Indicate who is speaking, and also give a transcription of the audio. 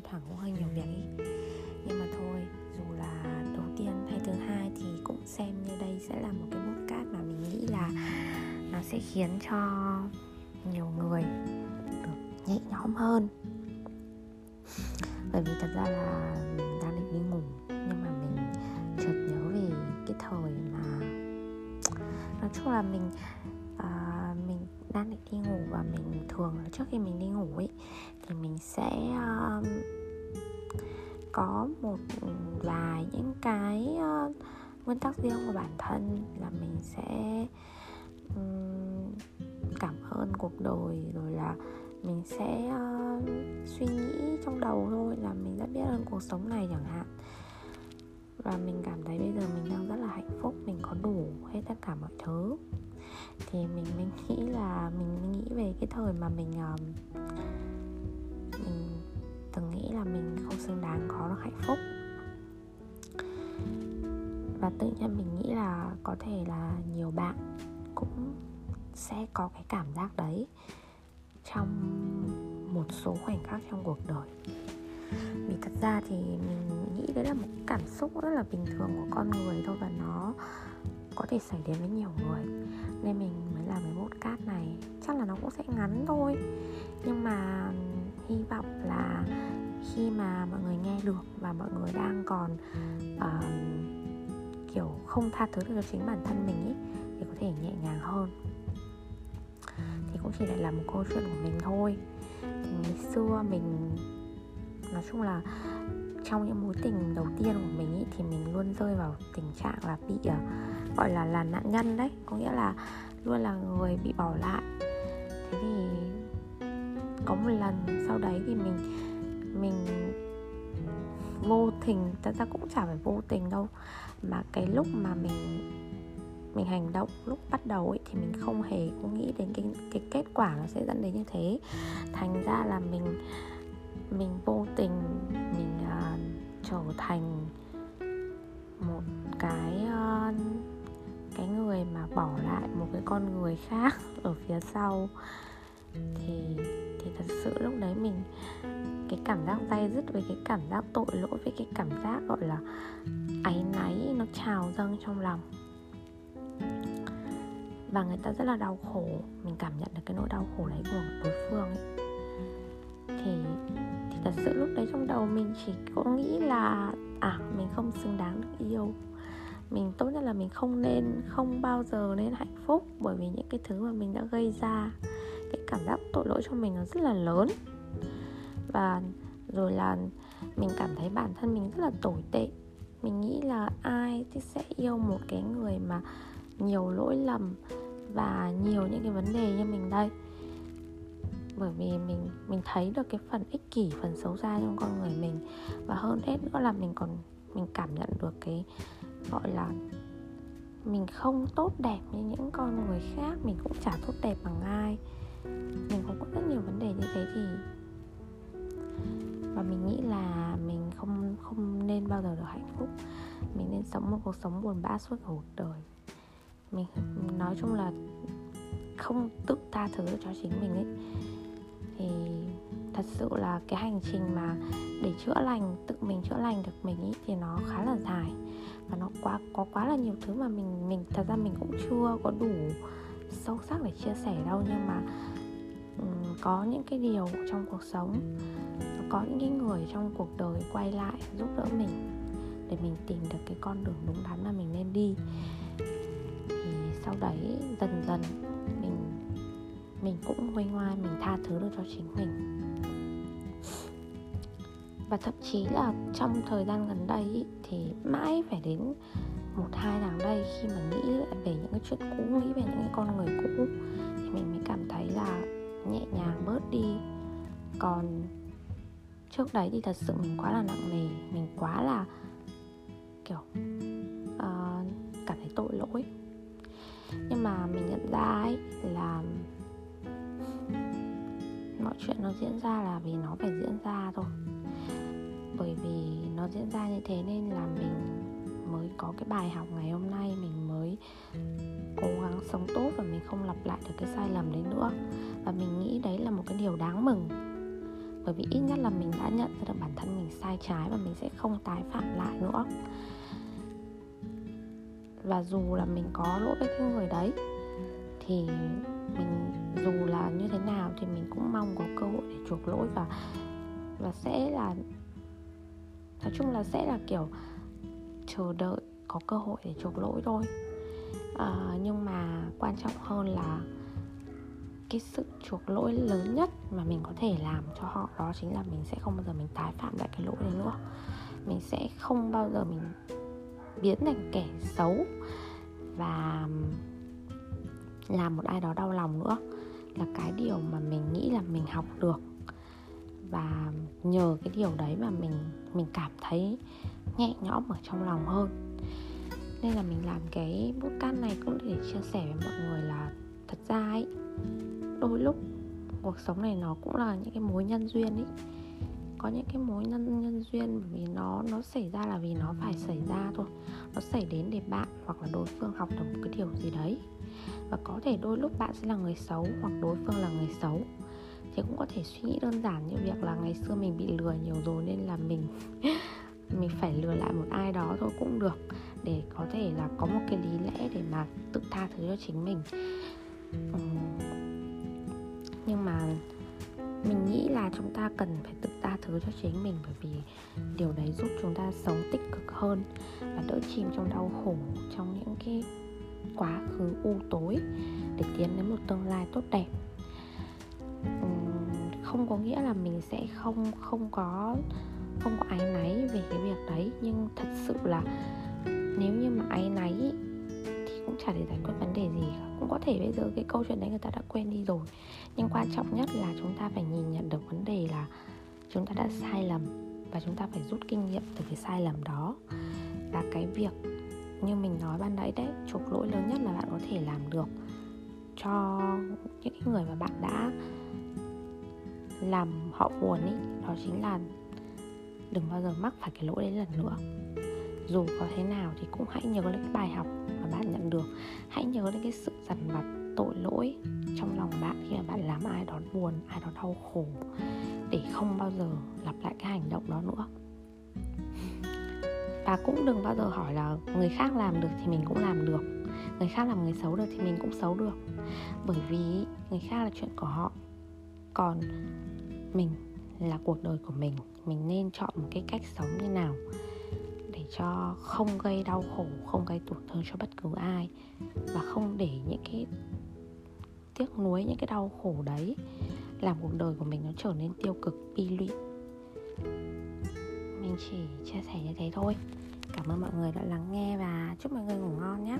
Speaker 1: thi thoảng cũng hơi nhiều việc ý. Nhưng mà thôi dù là đầu tiên hay thứ hai thì cũng xem như đây sẽ là một cái bút cát mà mình nghĩ là nó sẽ khiến cho nhiều người được nhẹ nhõm hơn. Bởi vì thật ra là mình đang định đi ngủ nhưng mà mình chợt nhớ về cái thời mà nói chung là mình uh, mình đang định đi ngủ và mình thường là trước khi mình đi ngủ ấy thì mình sẽ uh, có một vài những cái uh, nguyên tắc riêng của bản thân là mình sẽ um, cảm ơn cuộc đời rồi là mình sẽ uh, suy nghĩ trong đầu thôi là mình rất biết ơn cuộc sống này chẳng hạn. Và mình cảm thấy bây giờ mình đang rất là hạnh phúc mình có đủ hết tất cả mọi thứ. Thì mình mình nghĩ là mình nghĩ về cái thời mà mình uh, xứng đáng có được hạnh phúc. Và tự nhiên mình nghĩ là có thể là nhiều bạn cũng sẽ có cái cảm giác đấy trong một số khoảnh khắc trong cuộc đời. Vì thật ra thì mình nghĩ đấy là một cảm xúc rất là bình thường của con người thôi và nó có thể xảy đến với nhiều người. Nên mình mới làm cái podcast này. Chắc là nó cũng sẽ ngắn thôi. Nhưng mà hy vọng là khi mà mọi người nghe được và mọi người đang còn uh, kiểu không tha thứ được cho chính bản thân mình ý thì có thể nhẹ nhàng hơn. Thì cũng chỉ lại là một câu chuyện của mình thôi. Thì ngày xưa mình nói chung là trong những mối tình đầu tiên của mình ý, thì mình luôn rơi vào tình trạng là bị uh, gọi là là nạn nhân đấy. Có nghĩa là luôn là người bị bỏ lại. Thế thì có một lần sau đấy thì mình mình vô tình thật ra cũng chả phải vô tình đâu. Mà cái lúc mà mình mình hành động lúc bắt đầu ấy thì mình không hề có nghĩ đến cái cái kết quả nó sẽ dẫn đến như thế. Thành ra là mình mình vô tình mình uh, trở thành một cái uh, cái người mà bỏ lại một cái con người khác ở phía sau. Thì thì thật sự lúc đấy mình cái cảm giác day dứt, với cái cảm giác tội lỗi, với cái cảm giác, gọi là, áy náy, nó trào dâng trong lòng. Và người ta rất là đau khổ. Mình cảm nhận được cái nỗi đau khổ đấy của đối phương ấy. Thì thì thật sự lúc đấy trong đầu mình chỉ có nghĩ là à mình không xứng đáng được yêu. Mình tốt nhất là mình không nên, không bao giờ nên hạnh phúc, bởi vì những cái thứ mà mình đã gây ra, cái cảm giác tội lỗi cho mình nó rất là lớn và rồi là mình cảm thấy bản thân mình rất là tồi tệ. Mình nghĩ là ai thì sẽ yêu một cái người mà nhiều lỗi lầm và nhiều những cái vấn đề như mình đây? Bởi vì mình mình thấy được cái phần ích kỷ, phần xấu xa trong con người mình. Và hơn hết nữa là mình còn, mình cảm nhận được cái, gọi là, mình không tốt đẹp như những con người khác, mình cũng chả tốt đẹp bằng ai. Mình cũng có rất nhiều vấn đề như thế thì phúc mình nên sống một cuộc sống buồn bã suốt cả cuộc đời. Mình nói chung là không tự tha thứ cho chính mình ấy. Thì thật sự là cái hành trình mà để chữa lành tự mình chữa lành được mình ý thì nó khá là dài. Và nó quá có quá là nhiều thứ mà mình mình thật ra mình cũng chưa có đủ sâu sắc để chia sẻ đâu. Nhưng mà um, có những cái điều trong cuộc sống có những cái người trong cuộc đời quay lại giúp đỡ mình để mình tìm được cái con đường đúng đắn mà mình nên đi. Thì sau đấy dần dần mình mình cũng nguôi ngoai mình tha thứ được cho chính mình. Và thậm chí là trong thời gian gần đây ý, thì mãi phải đến một hai tháng đây khi mà nghĩ lại về những cái chuyện cũ nghĩ về những cái con người cũ thì mình mới cảm thấy là nhẹ nhàng bớt đi. Còn trước đấy thì thật sự mình quá là nặng nề mình quá là kiểu uh, cảm thấy tội lỗi. Nhưng mà mình nhận ra ấy là mọi chuyện nó diễn ra là vì nó phải diễn ra thôi. Bởi vì nó diễn ra như thế nên là mình mới có cái bài học ngày hôm nay mình mới cố gắng sống tốt và mình không lặp lại được cái sai lầm đấy nữa. Và mình nghĩ đấy là một cái điều đáng mừng. Bởi vì ít nhất là mình đã nhận ra được bản thân mình sai trái và mình sẽ không tái phạm lại nữa và dù là mình có lỗi với cái người đấy thì mình dù là như thế nào thì mình cũng mong có cơ hội để chuộc lỗi và và sẽ là nói chung là sẽ là kiểu chờ đợi có cơ hội để chuộc lỗi thôi. À, nhưng mà quan trọng hơn là cái sự chuộc lỗi lớn nhất mà mình có thể làm cho họ đó chính là mình sẽ không bao giờ mình tái phạm lại cái lỗi đấy nữa. Mình sẽ không bao giờ mình biến thành kẻ xấu và làm một ai đó đau lòng nữa là cái điều mà mình nghĩ là mình học được. Và nhờ cái điều đấy mà mình mình cảm thấy nhẹ nhõm ở trong lòng hơn. Nên là mình làm cái bút can này cũng để chia sẻ với mọi người là thật ra ấy, đôi lúc cuộc sống này nó cũng là những cái mối nhân duyên ấy có những cái mối nhân nhân duyên bởi vì nó nó xảy ra là vì nó phải xảy ra thôi. Nó xảy đến để bạn hoặc là đối phương học được một cái điều gì đấy. Và có thể đôi lúc bạn sẽ là người xấu hoặc đối phương là người xấu. Thì cũng có thể suy nghĩ đơn giản như việc là ngày xưa mình bị lừa nhiều rồi nên là mình mình phải lừa lại một ai đó thôi cũng được. Để có thể là có một cái lý lẽ để mà tự tha thứ cho chính mình. Nhưng mà mình nghĩ là chúng ta cần phải tự tha thứ cho chính mình bởi vì điều đấy giúp chúng ta sống tích cực hơn và đỡ chìm trong đau khổ, trong những cái quá khứ u tối để tiến đến một tương lai tốt đẹp. Không có nghĩa là mình sẽ không không có không có áy náy về cái việc đấy, nhưng thật sự là nếu như mà áy náy thì cũng chả để giải quyết thể bây giờ cái câu chuyện đấy người ta đã quên đi rồi. Nhưng quan trọng nhất là chúng ta phải nhìn nhận được vấn đề là chúng ta đã sai lầm và chúng ta phải rút kinh nghiệm từ cái sai lầm đó. Và cái việc như mình nói ban nãy đấy trục lỗi lớn nhất là bạn có thể làm được cho những cái người mà bạn đã làm họ buồn ý, đó chính là đừng bao giờ mắc phải cái lỗi đấy lần nữa. Dù có thế nào thì cũng hãy nhớ lấy cái bài học được. Hãy nhớ đến cái sự dằn vặt, tội lỗi trong lòng bạn khi mà bạn làm ai đó buồn, ai đó đau khổ, để không bao giờ lặp lại cái hành động đó nữa. Và cũng đừng bao giờ hỏi là người khác làm được thì mình cũng làm được, người khác làm người xấu được thì mình cũng xấu được. Bởi vì người khác là chuyện của họ, còn mình là cuộc đời của mình mình nên chọn một cái cách sống như nào cho không gây đau khổ, không gây tổn thương cho bất cứ ai và không để những cái tiếc nuối, những cái đau khổ đấy làm cuộc đời của mình nó trở nên tiêu cực, bi lụy. Mình chỉ chia sẻ như thế thôi. Cảm ơn mọi người đã lắng nghe và chúc mọi người ngủ ngon nhé.